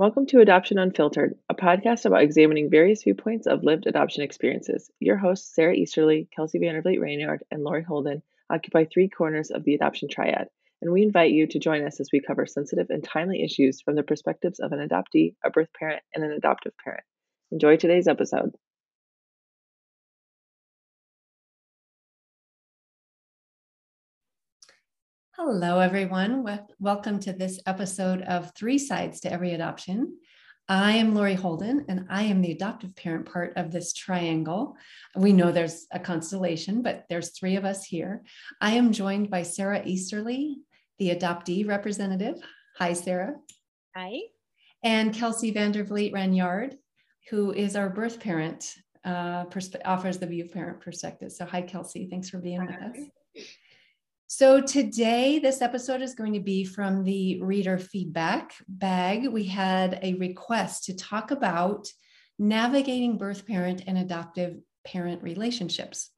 Welcome to Adoption Unfiltered, a podcast about examining various viewpoints of lived adoption experiences. Your hosts, Sara Easterly, Kelsey Vander Vliet Ranyard, and Lori Holden, occupy three corners of the adoption triad, and we invite you to join us as we cover sensitive and timely issues from the perspectives of an adoptee, a birth parent, and an adoptive parent. Enjoy today's episode. Hello, everyone. Welcome to this episode of Three Sides to Every Adoption. I am Lori Holden, and I am the adoptive parent part of this triangle. We know there's a constellation, but there's three of us here. I am joined by Sara Easterly, the adoptee representative. Hi, Sara. Hi. And Kelsey Vander Vliet Ranyard, who is our birth parent, uh, offers the view parent perspective. So, hi, Kelsey. Thanks for being with us. So today, this episode is going to be from the reader feedback bag. We had a request to talk about navigating birth parent and adoptive parent relationships.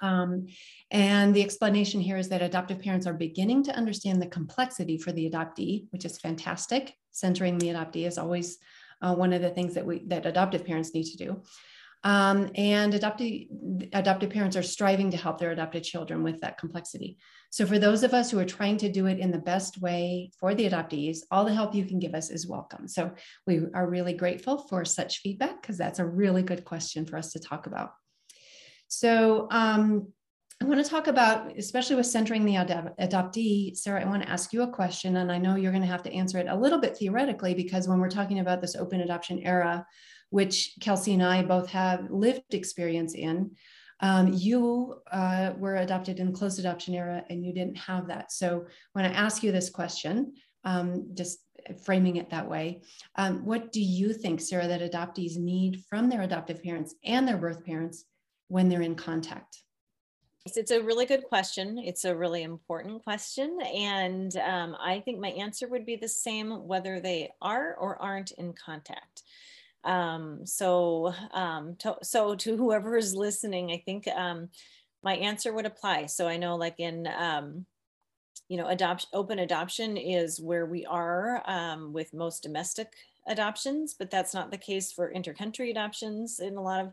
Um, and the explanation here is that adoptive parents are beginning to understand the complexity for the adoptee, which is fantastic. Centering the adoptee is always uh, one of the things that we that adoptive parents need to do. Um, and adoptive, adoptive parents are striving to help their adopted children with that complexity. So, for those of us who are trying to do it in the best way for the adoptees, all the help you can give us is welcome. So, we are really grateful for such feedback because that's a really good question for us to talk about. So, um, I want to talk about, especially with centering the adoptee, Sara, I want to ask you a question, and I know you're going to have to answer it a little bit theoretically because when we're talking about this open adoption era, which Kelsey and I both have lived experience in. Um, you uh, were adopted in closed adoption era and you didn't have that. So when I ask you this question, um, just framing it that way, um, what do you think, Sara, that adoptees need from their adoptive parents and their birth parents when they're in contact? It's a really good question. It's a really important question. And um, I think my answer would be the same whether they are or aren't in contact. Um, so, um, to, so to whoever is listening, I think um, my answer would apply. So I know like in, um, you know, adoption, open adoption is where we are um, with most domestic adoptions, but that's not the case for intercountry adoptions in a lot of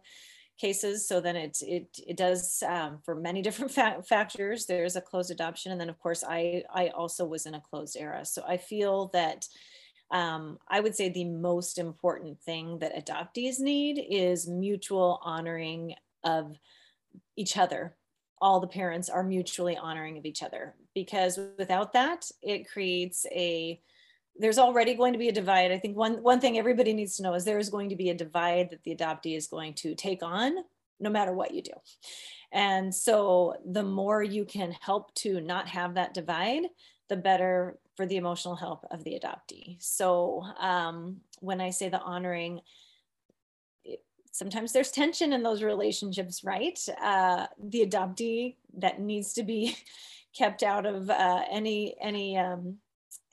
cases. So then it, it, it does um, for many different fa factors, there's a closed adoption. And then of course I, I also was in a closed era. So I feel that um, I would say the most important thing that adoptees need is mutual honoring of each other. All the parents are mutually honoring of each other because without that, it creates a there's already going to be a divide. I think one one thing everybody needs to know is there is going to be a divide that the adoptee is going to take on no matter what you do. And so the more you can help to not have that divide, the better for the emotional help of the adoptee. So um, when I say the honoring, it, sometimes there's tension in those relationships, right? Uh, the adoptee that needs to be kept out of uh, any any um,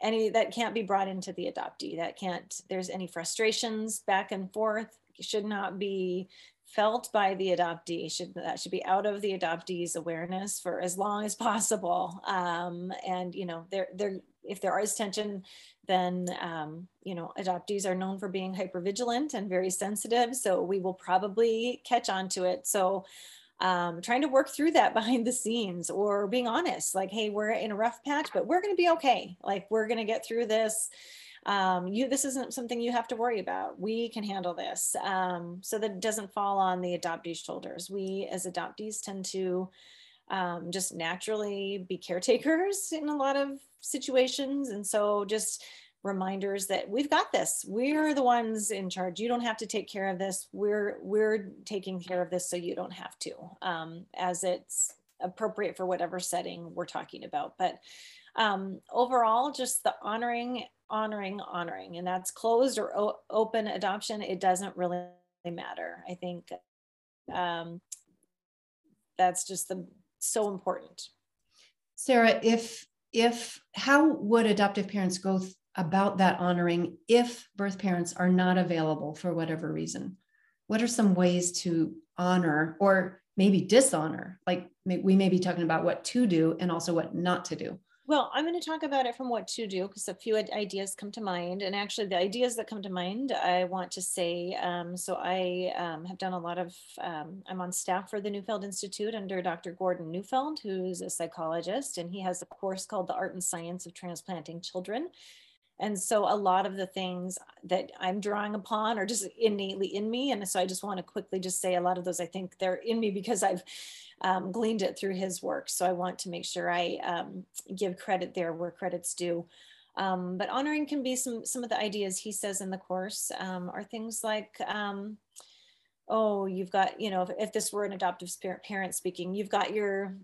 any that can't be brought into the adoptee. That can't. There's any frustrations back and forth should not be felt by the adoptee should that should be out of the adoptee's awareness for as long as possible. Um, and you know there there if there is tension then um, you know adoptees are known for being hypervigilant and very sensitive so we will probably catch on to it. So um, trying to work through that behind the scenes or being honest like hey we're in a rough patch but we're going to be okay. Like we're going to get through this um, you this isn't something you have to worry about. We can handle this um, so that it doesn't fall on the adoptee's shoulders. We as adoptees tend to um, just naturally be caretakers in a lot of situations. And so just reminders that we've got this. We're the ones in charge. You don't have to take care of this. We're we're taking care of this so you don't have to um, as it's appropriate for whatever setting we're talking about. But um, overall just the honoring honoring honoring and that's closed or o- open adoption it doesn't really matter i think um, that's just the so important. Sara if if how would adoptive parents go th- about that honoring if birth parents are not available for whatever reason? What are some ways to honor or maybe dishonor? Like we may be talking about what to do and also what not to do Well, I'm going to talk about it from what to do because a few ideas come to mind. And actually, the ideas that come to mind, I want to say um, so I um, have done a lot of, um, I'm on staff for the Neufeld Institute under Dr. Gordon Neufeld, who's a psychologist, and he has a course called The Art and Science of Transplanting Children. And so a lot of the things that I'm drawing upon are just innately in me. And so I just want to quickly just say a lot of those, I think they're in me because I've um, gleaned it through his work. So I want to make sure I um, give credit there where credit's due. Um, but honoring can be some, some of the ideas he says in the course um, are things like, um, oh, you've got, you know, if, if this were an adoptive parent speaking, you've got your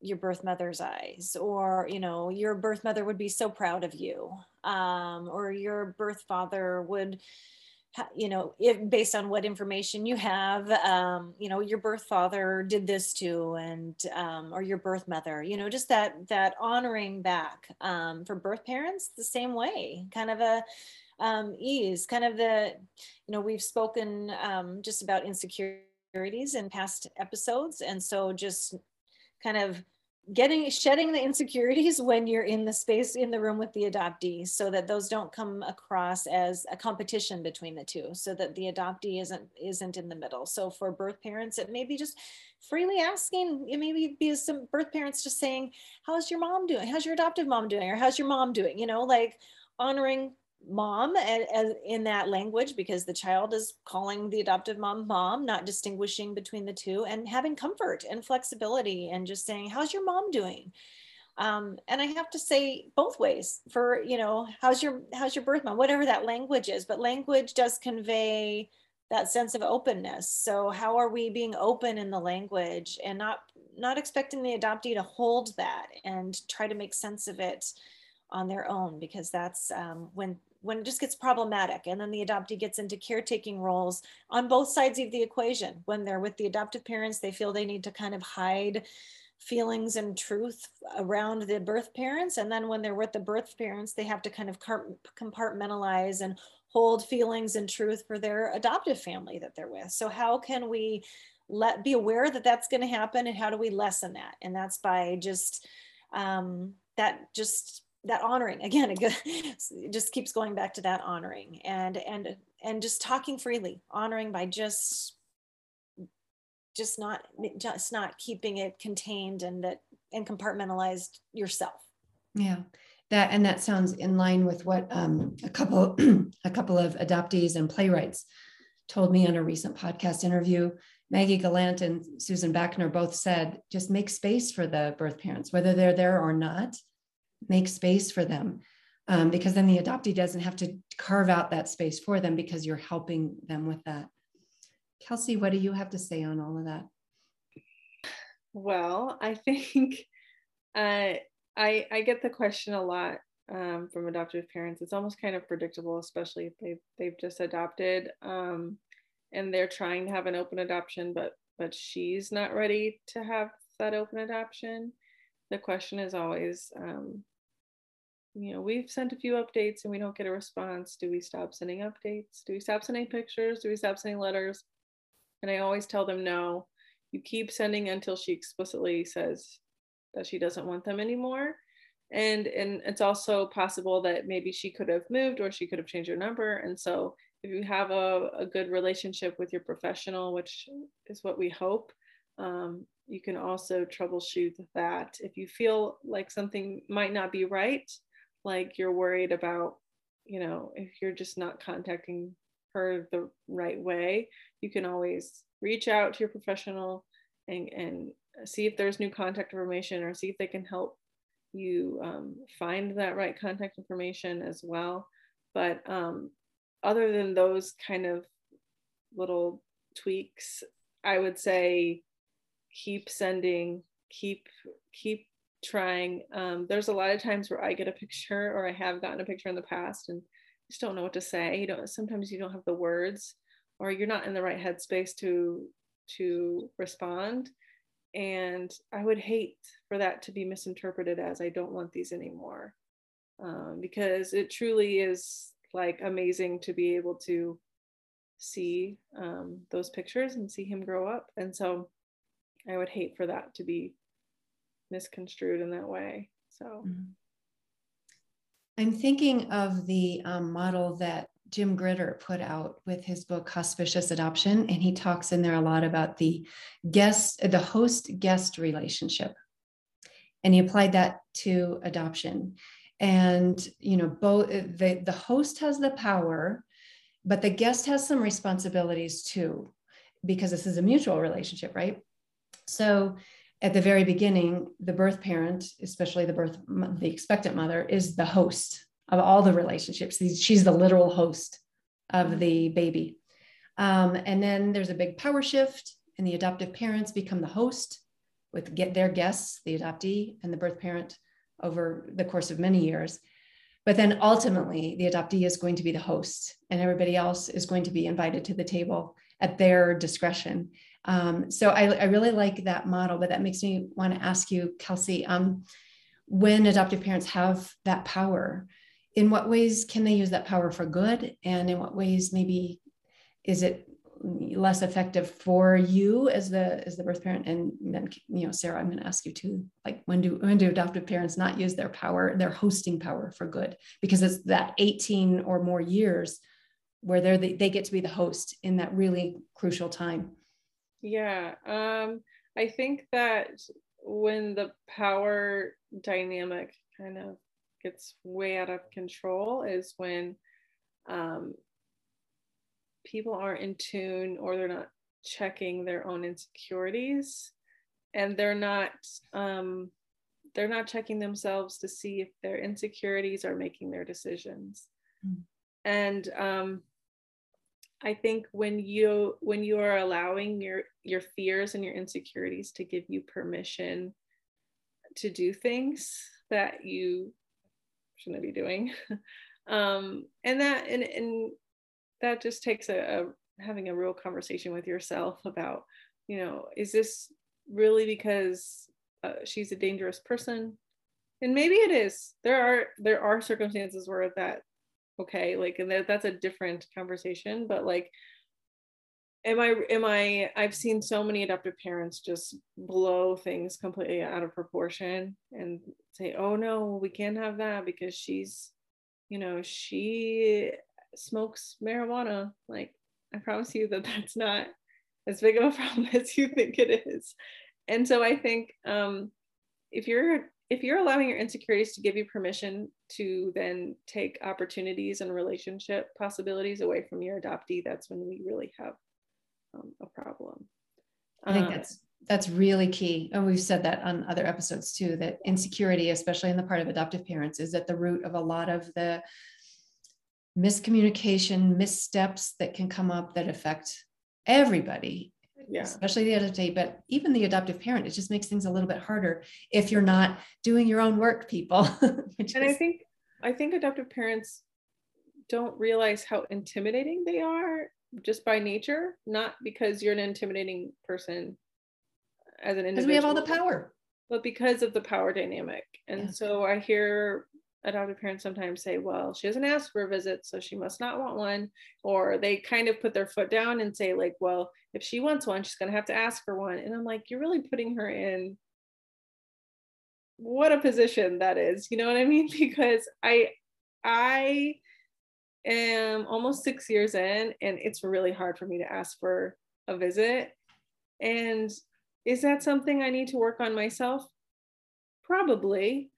your birth mother's eyes or you know your birth mother would be so proud of you um, or your birth father would you know if based on what information you have um, you know your birth father did this too and um, or your birth mother you know just that that honoring back um, for birth parents the same way kind of a um, ease kind of the you know we've spoken um, just about insecurities in past episodes and so just kind of getting shedding the insecurities when you're in the space in the room with the adoptee so that those don't come across as a competition between the two so that the adoptee isn't isn't in the middle. So for birth parents it may be just freely asking it may be some birth parents just saying how's your mom doing? How's your adoptive mom doing? Or how's your mom doing? You know like honoring mom in that language because the child is calling the adoptive mom mom not distinguishing between the two and having comfort and flexibility and just saying how's your mom doing? Um, and i have to say both ways for you know how's your how's your birth mom? whatever that language is but language does convey that sense of openness. So how are we being open in the language and not not expecting the adoptee to hold that and try to make sense of it on their own? Because that's um, when when it just gets problematic and then the adoptee gets into caretaking roles on both sides of the equation. When they're with the adoptive parents they feel they need to kind of hide feelings and truth around the birth parents and then when they're with the birth parents they have to kind of compartmentalize and hold feelings and truth for their adoptive family that they're with. So how can we let be aware that that's going to happen and how do we lessen that? And that's by just um, that just that honoring again it just keeps going back to that honoring and and and just talking freely honoring by just just not just not keeping it contained and that and compartmentalized yourself. Yeah that and that sounds in line with what um, a couple a couple of adoptees and playwrights told me on a recent podcast interview. Maggie gallant and susan backner both said just make space for the birth parents whether they're there or not make space for them um, because then the adoptee doesn't have to carve out that space for them because you're helping them with that. Kelsey, what do you have to say on all of that? Well, I think uh, I I get the question a lot um, from adoptive parents. It's almost kind of predictable, especially if they've they've just adopted um, and they're trying to have an open adoption, but but she's not ready to have that open adoption the question is always, um, you know, we've sent a few updates and we don't get a response. Do we stop sending updates? Do we stop sending pictures? Do we stop sending letters? And I always tell them no. You keep sending until she explicitly says that she doesn't want them anymore. And and it's also possible that maybe she could have moved or she could have changed her number. And so if you have a, a good relationship with your professional, which is what we hope, um, you can also troubleshoot that. If you feel like something might not be right, like you're worried about, you know, if you're just not contacting her the right way, you can always reach out to your professional and, and see if there's new contact information or see if they can help you um, find that right contact information as well. But um, other than those kind of little tweaks, I would say keep sending, keep keep trying. Um, there's a lot of times where I get a picture or I have gotten a picture in the past and just don't know what to say. You don't sometimes you don't have the words or you're not in the right headspace to to respond. And I would hate for that to be misinterpreted as I don't want these anymore. Um, because it truly is like amazing to be able to see um, those pictures and see him grow up. And so I would hate for that to be misconstrued in that way. So Mm-hmm. I'm thinking of the um, model that Jim Gritter put out with his book Hospitious Adoption, and he talks in there a lot about the guest, the host guest relationship, and he applied that to adoption. And you know, both the the host has the power, but the guest has some responsibilities too, because this is a mutual relationship, right? So at the very beginning, the birth parent, especially the birth, the expectant mother, is the host of all the relationships. She's the literal host of the baby. Um, and then there's a big power shift, and the adoptive parents become the host with get their guests, the adoptee and the birth parent, over the course of many years. But then ultimately, the adoptee is going to be the host, and everybody else is going to be invited to the table at their discretion. Um, so I, I, really like that model, but that makes me want to ask you, Kelsey, um, when adoptive parents have that power, in what ways can they use that power for good? And in what ways maybe is it less effective for you as the as the birth parent? And then you know, Sara, I'm going to ask you too, like when do when do adoptive parents not use their power, their hosting power for good? Because it's that 18 or more years where they're the, they get to be the host in that really crucial time. Yeah, um, I think that when the power dynamic kind of gets way out of control is when um, people aren't in tune or they're not checking their own insecurities and they're not um, they're not checking themselves to see if their insecurities are making their decisions mm. and um, I think when you when you are allowing your your fears and your insecurities to give you permission to do things that you shouldn't be doing, um, and that and and that just takes a, a having a real conversation with yourself about you know is this really because uh, she's a dangerous person? And maybe it is. There are there are circumstances where that okay like and that, that's a different conversation but like am i am i i've seen so many adoptive parents just blow things completely out of proportion and say oh no we can't have that because she's you know she smokes marijuana. Like i promise you that that's not as big of a problem as you think it is. And so i think um if you're if you're allowing your insecurities to give you permission to then take opportunities and relationship possibilities away from your adoptee, that's when we really have um, a problem. I think um, that's that's really key, and we've said that on other episodes too. That insecurity, especially in the part of adoptive parents, is at the root of a lot of the miscommunication, missteps that can come up that affect everybody yeah. especially the adoptee, but even the adoptive parent, it just makes things a little bit harder if you're not doing your own work, people. and is... I think I think adoptive parents don't realize how intimidating they are just by nature, not because you're an intimidating person as an individual. Because we have all the power. But because of the power dynamic. And yeah. so I hear adoptive parents sometimes say, well, she hasn't asked for a visit, so she must not want one. Or they kind of put their foot down and say, like, well, if she wants one, she's going to have to ask for one. And I'm like, you're really putting her in what a position that is. You know what I mean? Because I, I am almost six years in, and it's really hard for me to ask for a visit. And is that something I need to work on myself? Probably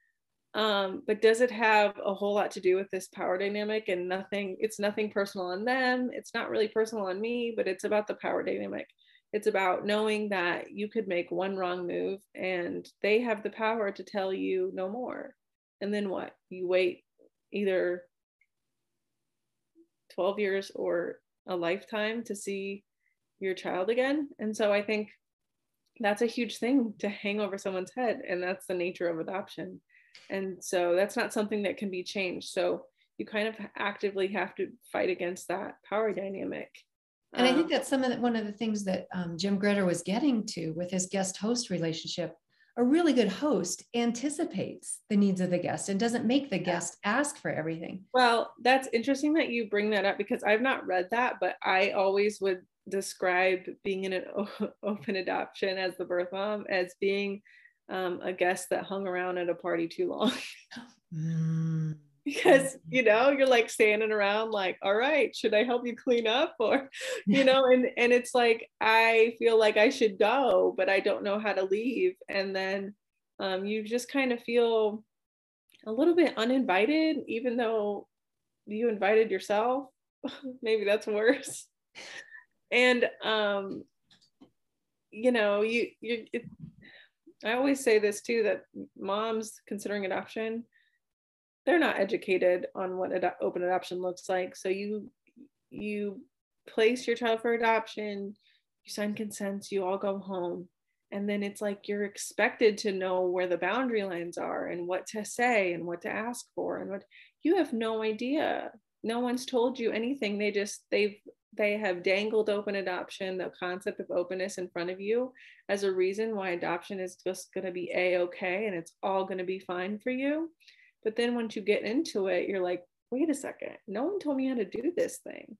um, but does it have a whole lot to do with this power dynamic and nothing it's nothing personal on them it's not really personal on me but it's about the power dynamic. It's about knowing that you could make one wrong move and they have the power to tell you no more. And then what? You wait either 12 years or a lifetime to see your child again. And so i think that's a huge thing to hang over someone's head and that's the nature of adoption and so that's not something that can be changed. So you kind of actively have to fight against that power dynamic. And i think um, that's some of the, one of the things that um, jim gritter was getting to with his guest host relationship a really good host anticipates the needs of the guest and doesn't make the guest ask for everything. Well that's interesting that you bring that up because i've not read that but i always would describe being in an open adoption as the birth mom as being um, a guest that hung around at a party too long. Mm. because you know you're like standing around like all right should i help you clean up? Or you know and and it's like i feel like i should go but i don't know how to leave. And then um, you just kind of feel a little bit uninvited even though you invited yourself. Maybe that's worse. And um you know you you it, i always say this too that moms considering adoption they're not educated on what ad- open adoption looks like. So you you place your child for adoption you sign consents you all go home. And then it's like you're expected to know where the boundary lines are and what to say and what to ask for and what you have no idea. No one's told you anything. They just they've they have dangled open adoption the concept of openness in front of you as a reason why adoption is just going to be a okay and it's all going to be fine for you but then once you get into it, you're like, wait a second, no one told me how to do this thing.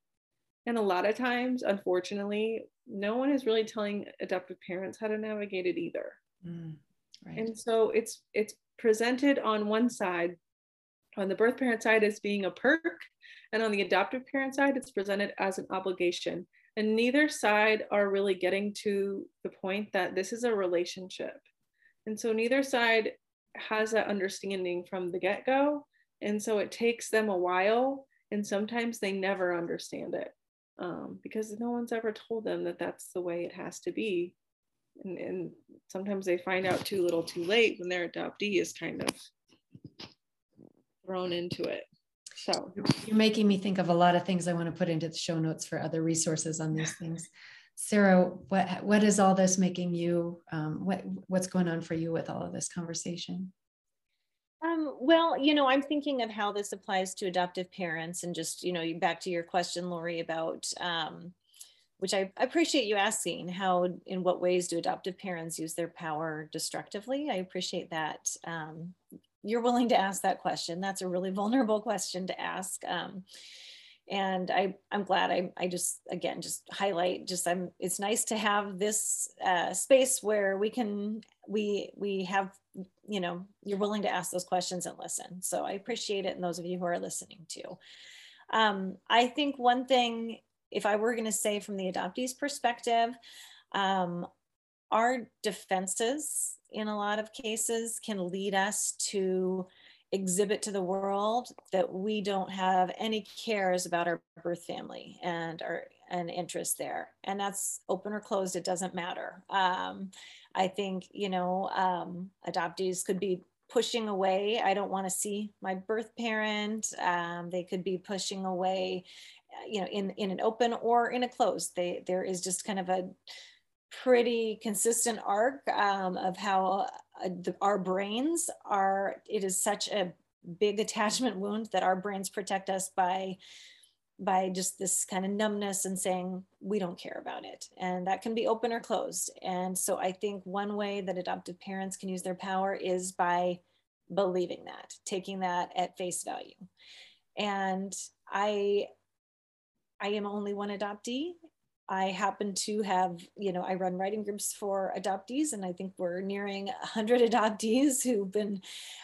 And a lot of times, unfortunately, no one is really telling adoptive parents how to navigate it either. Mm, right. And so it's it's presented on one side, on the birth parent side as being a perk, and on the adoptive parent side, it's presented as an obligation. And neither side are really getting to the point that this is a relationship. And so neither side has that understanding from the get go. And so it takes them a while, and sometimes they never understand it um, because no one's ever told them that that's the way it has to be. And, and sometimes they find out too little too late when their adoptee is kind of thrown into it. So you're making me think of a lot of things I want to put into the show notes for other resources on these things. Sara, what what is all this making you? Um, what what's going on for you with all of this conversation? Um, well, you know, I'm thinking of how this applies to adoptive parents, and just you know, back to your question, Lori, about um, which I appreciate you asking. How, in what ways do adoptive parents use their power destructively? I appreciate that. Um, you're willing to ask that question. That's a really vulnerable question to ask. Um, and I, I'm glad I, I just, again, just highlight, just I'm, it's nice to have this uh, space where we can, we, we have, you know, you're willing to ask those questions and listen. So I appreciate it. And those of you who are listening too. Um, I think one thing, if I were going to say from the adoptee's perspective, um, our defenses in a lot of cases can lead us to exhibit to the world that we don't have any cares about our birth family and our an interest there. And that's open or closed it doesn't matter. Um, i think you know um, adoptees could be pushing away. I don't want to see my birth parent. Um, they could be pushing away you know in in an open or in a closed. They there is just kind of a pretty consistent arc um, of how uh, the, our brains are, it is such a big attachment wound that our brains protect us by by just this kind of numbness and saying we don't care about it. And that can be open or closed. And so i think one way that adoptive parents can use their power is by believing that taking that at face value. And i i am only one adoptee I happen to have, you know, I run writing groups for adoptees, and I think we're nearing 100 adoptees who've been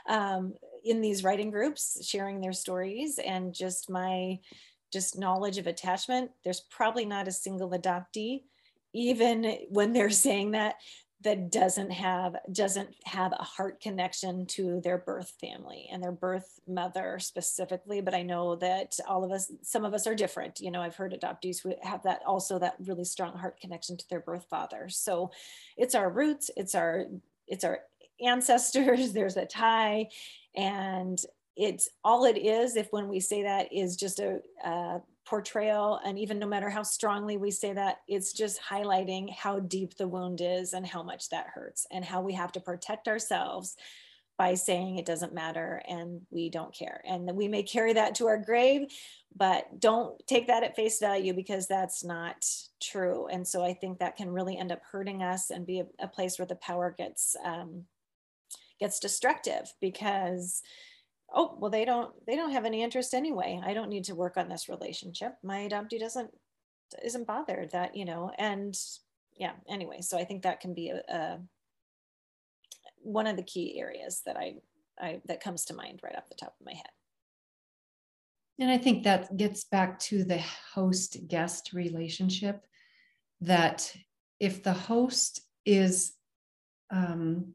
um, in these writing groups sharing their stories and just my just knowledge of attachment. There's probably not a single adoptee, even when they're saying that, that doesn't have doesn't have a heart connection to their birth family and their birth mother specifically but i know that all of us some of us are different. You know i've heard adoptees who have that also that really strong heart connection to their birth father. So it's our roots it's our it's our ancestors there's a tie and it's all it is if when we say that is just a, a portrayal and even no matter how strongly we say that it's just highlighting how deep the wound is and how much that hurts and how we have to protect ourselves by saying it doesn't matter and we don't care. And we may carry that to our grave but don't take that at face value because that's not true. And so i think that can really end up hurting us and be a, a place where the power gets um, gets destructive because oh well they don't they don't have any interest anyway i don't need to work on this relationship my adoptee doesn't isn't bothered that you know and yeah anyway so i think that can be a, a one of the key areas that I, I that comes to mind right off the top of my head. And I think that gets back to the host guest relationship that if the host is um,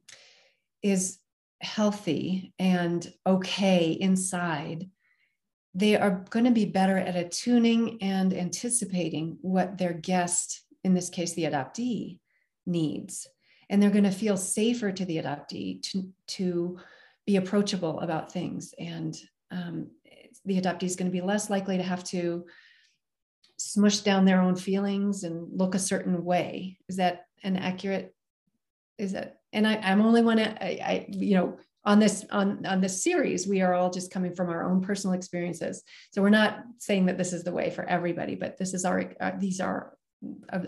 is healthy and okay inside, they are going to be better at attuning and anticipating what their guest, in this case, the adoptee, needs. And they're going to feel safer to the adoptee to, to be approachable about things. And um, the adoptee is going to be less likely to have to smush down their own feelings and look a certain way. Is that an accurate? Is that? And I, I'm only one. I, I, you know, on this on on this series, we are all just coming from our own personal experiences. So we're not saying that this is the way for everybody, but this is our uh, these are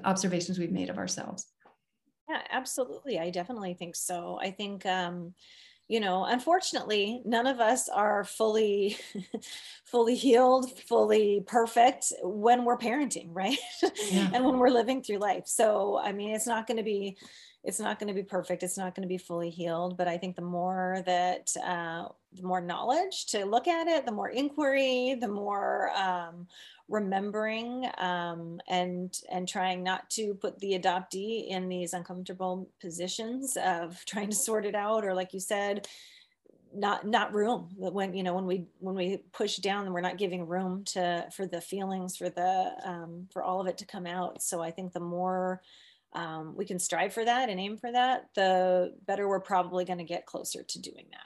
observations we've made of ourselves. Yeah, absolutely. I definitely think so. I think um, you know unfortunately none of us are fully fully healed fully perfect when we're parenting right yeah. and when we're living through life so i mean it's not going to be it's not going to be perfect it's not going to be fully healed but i think the more that uh, the more knowledge to look at it the more inquiry the more um, remembering um, and and trying not to put the adoptee in these uncomfortable positions of trying to sort it out or like you said not not room when you know when we when we push down we're not giving room to for the feelings for the um, for all of it to come out. So i think the more um, we can strive for that and aim for that the better we're probably going to get closer to doing that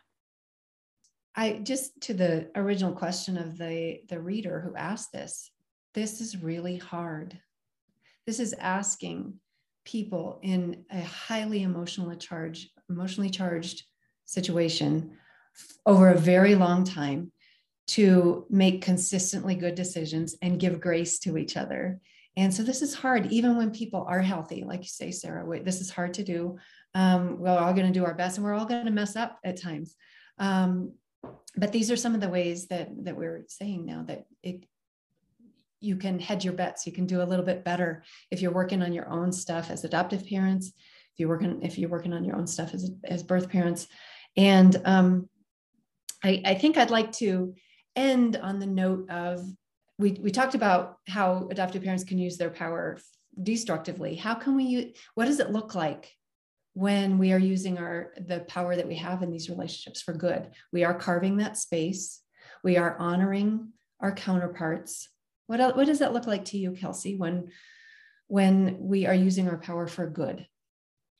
I just to the original question of the the reader who asked this this is really hard. This is asking people in a highly emotionally charged, emotionally charged situation over a very long time to make consistently good decisions and give grace to each other. And so this is hard, even when people are healthy, like you say, Sara. This is hard to do. Um, we're all going to do our best, and we're all going to mess up at times. Um, but these are some of the ways that that we're saying now that it you can hedge your bets. You can do a little bit better if you're working on your own stuff as adoptive parents, if you're working, if you're working on your own stuff as, as birth parents. And um, I, I think I'd like to end on the note of we, we talked about how adoptive parents can use their power destructively. How can we use, what does it look like when we are using our the power that we have in these relationships for good? We are carving that space. We are honoring our counterparts what, else, what does that look like to you, Kelsey, when, when we are using our power for good?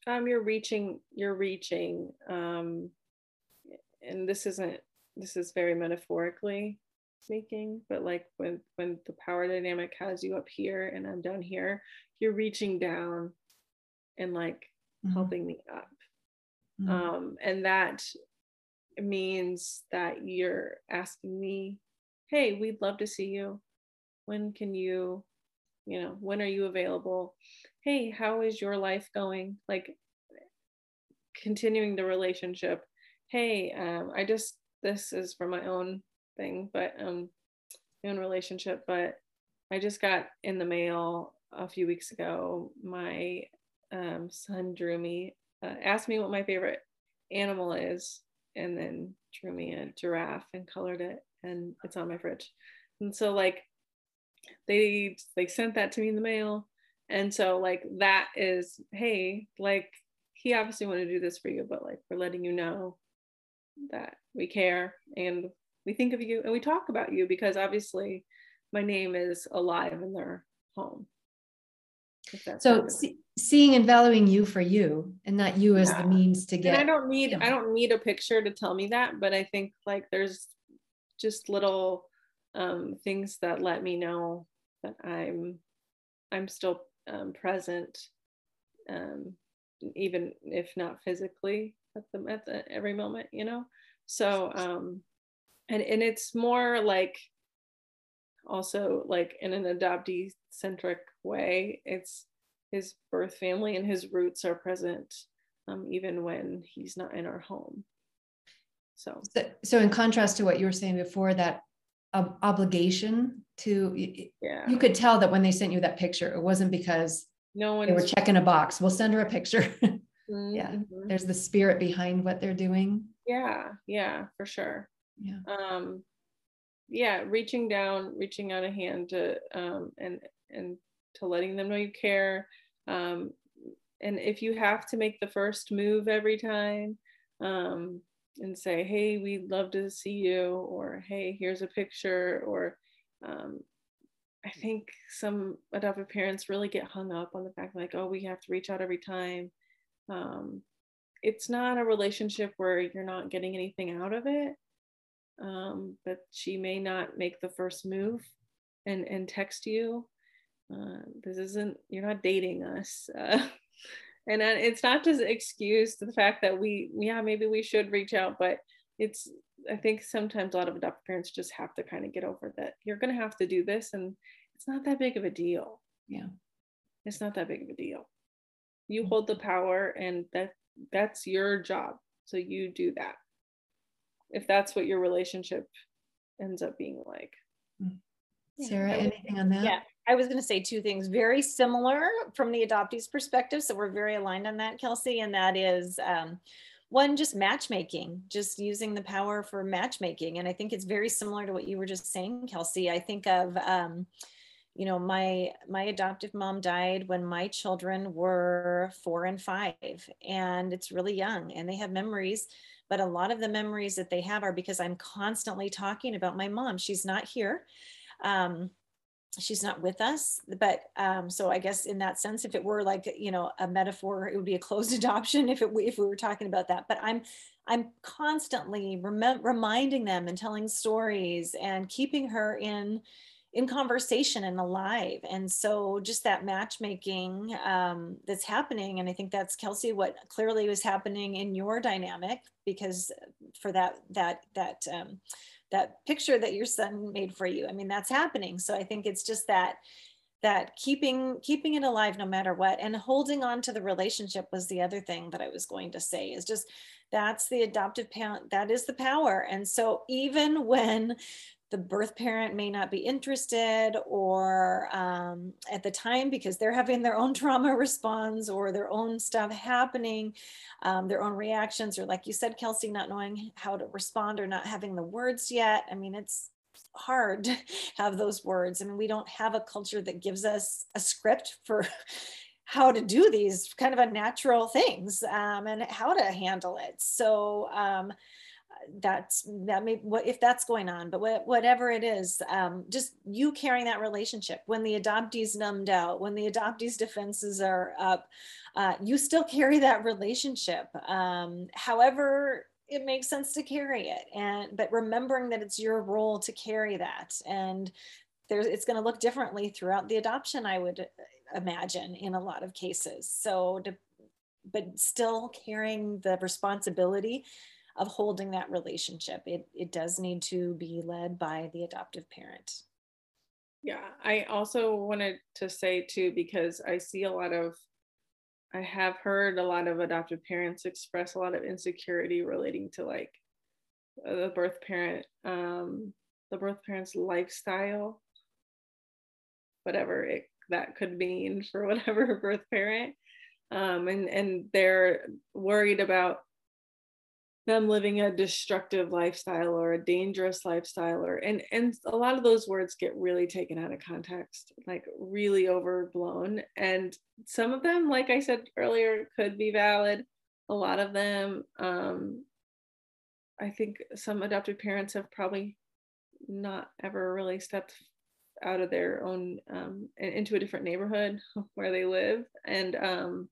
Um, you're reaching, you're reaching, um, and this isn't, this is very metaphorically speaking, but like when, when the power dynamic has you up here and I'm down here, you're reaching down and like mm-hmm. helping me up. Mm-hmm. Um, and that means that you're asking me, hey, we'd love to see you when can you you know when are you available hey how is your life going like continuing the relationship hey um, i just this is for my own thing but um own relationship but i just got in the mail a few weeks ago. My um, son drew me uh, asked me what my favorite animal is and then drew me a giraffe and colored it and it's on my fridge. And so like they they sent that to me in the mail. And so like that is hey like he obviously wanted to do this for you but like we're letting you know that we care and we think of you and we talk about you because obviously my name is alive in their home so see, seeing and valuing you for you and not you as yeah. the means to get and i don't need you know. i don't need a picture to tell me that but i think like there's just little um, things that let me know that I'm I'm still um, present, um, even if not physically at the at the every moment, you know. So um, and and it's more like also like in an adoptee centric way. It's his birth family and his roots are present um, even when he's not in our home. So. so, so in contrast to what you were saying before, that ob- obligation to yeah. you could tell that when they sent you that picture it wasn't because no one they were checking a box we'll send her a picture mm-hmm. yeah there's the spirit behind what they're doing yeah yeah for sure yeah um yeah reaching down reaching out a hand to um and and to letting them know you care um and if you have to make the first move every time um and say hey we'd love to see you or hey here's a picture or um I think some adoptive parents really get hung up on the fact like, oh, we have to reach out every time. Um, it's not a relationship where you're not getting anything out of it. Um, but she may not make the first move and and text you. Uh, this isn't you're not dating us. Uh, and it's not just excuse to the fact that we yeah maybe we should reach out, but it's I think sometimes a lot of adoptive parents just have to kind of get over that you're going to have to do this and it's not that big of a deal. Yeah. It's not that big of a deal. You mm-hmm. hold the power and that that's your job. So you do that. If that's what your relationship ends up being like. Mm. Sara, anything on that? Yeah, I was going to say two things very similar from the adoptee's perspective. So we're very aligned on that, Kelsey. And that is um, one just matchmaking just using the power for matchmaking and i think it's very similar to what you were just saying kelsey i think of um, you know my my adoptive mom died when my children were four and five and it's really young and they have memories but a lot of the memories that they have are because i'm constantly talking about my mom. She's not here um, she's not with us but um, so i guess in that sense if it were like you know a metaphor it would be a closed adoption if it if we were talking about that but i'm i'm constantly rem- reminding them and telling stories and keeping her in in conversation and alive and so just that matchmaking um, that's happening and i think that's kelsey what clearly was happening in your dynamic because for that that that um, that picture that your son made for you. I mean, that's happening. So I think it's just that that keeping keeping it alive no matter what and holding on to the relationship was the other thing that I was going to say is just that's the adoptive parent that is the power and so even when the birth parent may not be interested or um, at the time because they're having their own trauma response or their own stuff happening um, their own reactions or like you said kelsey not knowing how to respond or not having the words yet. I mean it's hard to have those words. I mean we don't have a culture that gives us a script for how to do these kind of unnatural things um, and how to handle it. So um, that's that may what if that's going on but what, whatever it is um, just you carrying that relationship. When the adoptees numbed out when the adoptees defenses are up uh, you still carry that relationship um, however it makes sense to carry it. And but remembering that it's your role to carry that. And there's it's going to look differently throughout the adoption i would imagine in a lot of cases. So to, but still carrying the responsibility of holding that relationship. It, it does need to be led by the adoptive parent. Yeah, I also wanted to say too, because I see a lot of, I have heard a lot of adoptive parents express a lot of insecurity relating to like the birth parent, um, the birth parent's lifestyle, whatever it, that could mean for whatever birth parent. Um, and, and they're worried about them living a destructive lifestyle or a dangerous lifestyle or and and a lot of those words get really taken out of context like really overblown. And some of them like i said earlier could be valid a lot of them um i think some adoptive parents have probably not ever really stepped out of their own um, into a different neighborhood where they live. And um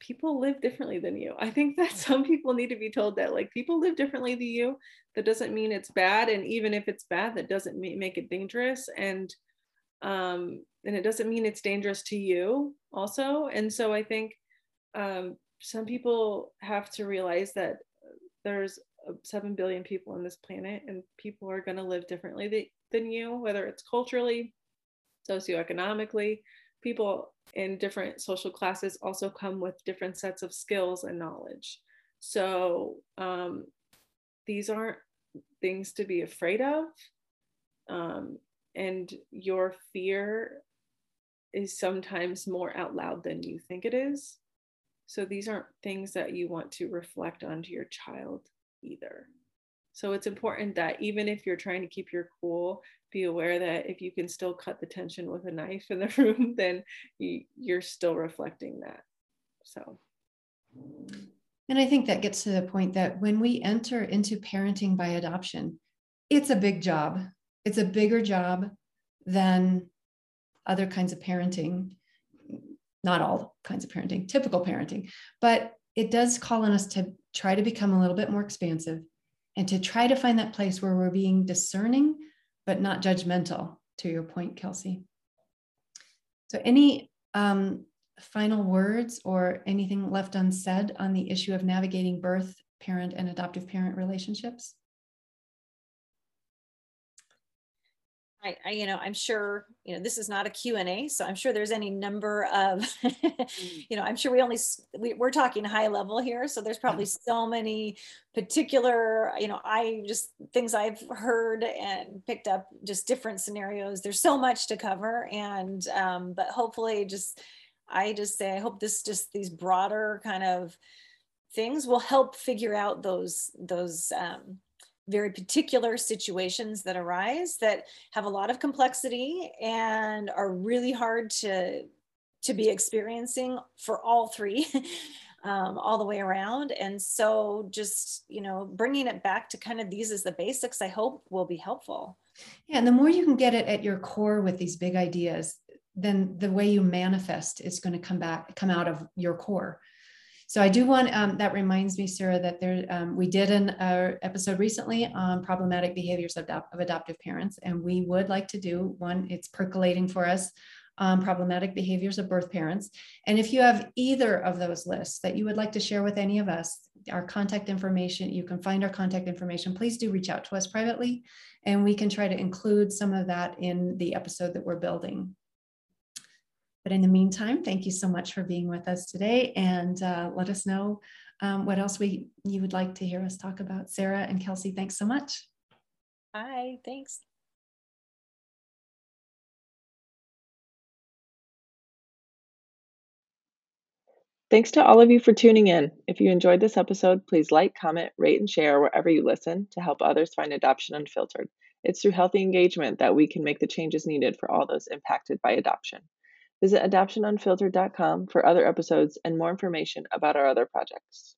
people live differently than you. I think that some people need to be told that like people live differently than you. That doesn't mean it's bad, and even if it's bad, that doesn't make it dangerous. And um, and it doesn't mean it's dangerous to you also. And so I think um, some people have to realize that there's seven billion people on this planet, and people are going to live differently than you, whether it's culturally, socioeconomically, people in different social classes also come with different sets of skills and knowledge. So um, these aren't things to be afraid of. Um, and your fear is sometimes more out loud than you think it is. So these aren't things that you want to reflect onto your child either. So it's important that even if you're trying to keep your cool, be aware that if you can still cut the tension with a knife in the room, then you, you're still reflecting that. So. And I think that gets to the point that when we enter into parenting by adoption, it's a big job. It's a bigger job than other kinds of parenting, not all kinds of parenting, typical parenting, but it does call on us to try to become a little bit more expansive and to try to find that place where we're being discerning but not judgmental to your point kelsey. So any um, final words or anything left unsaid on the issue of navigating birth parent and adoptive parent relationships I, I, you know i'm sure you know this is not a q&a so i'm sure there's any number of mm. you know i'm sure we only we, we're talking high level here so there's probably so many particular you know i just things i've heard and picked up just different scenarios there's so much to cover and um, but hopefully just i just say i hope this just these broader kind of things will help figure out those those um, very particular situations that arise that have a lot of complexity and are really hard to to be experiencing for all three um, all the way around. And so just you know bringing it back to kind of these as the basics i hope will be helpful. Yeah and the more you can get it at your core with these big ideas then the way you manifest is going to come back come out of your core so I do want, um, that reminds me, Sara, that there, um, we did an uh, episode recently on problematic behaviors of, of, adoptive parents, and we would like to do one, it's percolating for us, um, problematic behaviors of birth parents. And if you have either of those lists that you would like to share with any of us, our contact information, you can find our contact information, please do reach out to us privately, and we can try to include some of that in the episode that we're building. But in the meantime, thank you so much for being with us today and uh, let us know um, what else we you would like to hear us talk about. Sara and Kelsey, thanks so much. Hi, thanks. Thanks to all of you for tuning in. If you enjoyed this episode, please like, comment, rate, and share wherever you listen to help others find adoption unfiltered. It's through healthy engagement that we can make the changes needed for all those impacted by adoption. Visit adoptionunfiltered.com for other episodes and more information about our other projects.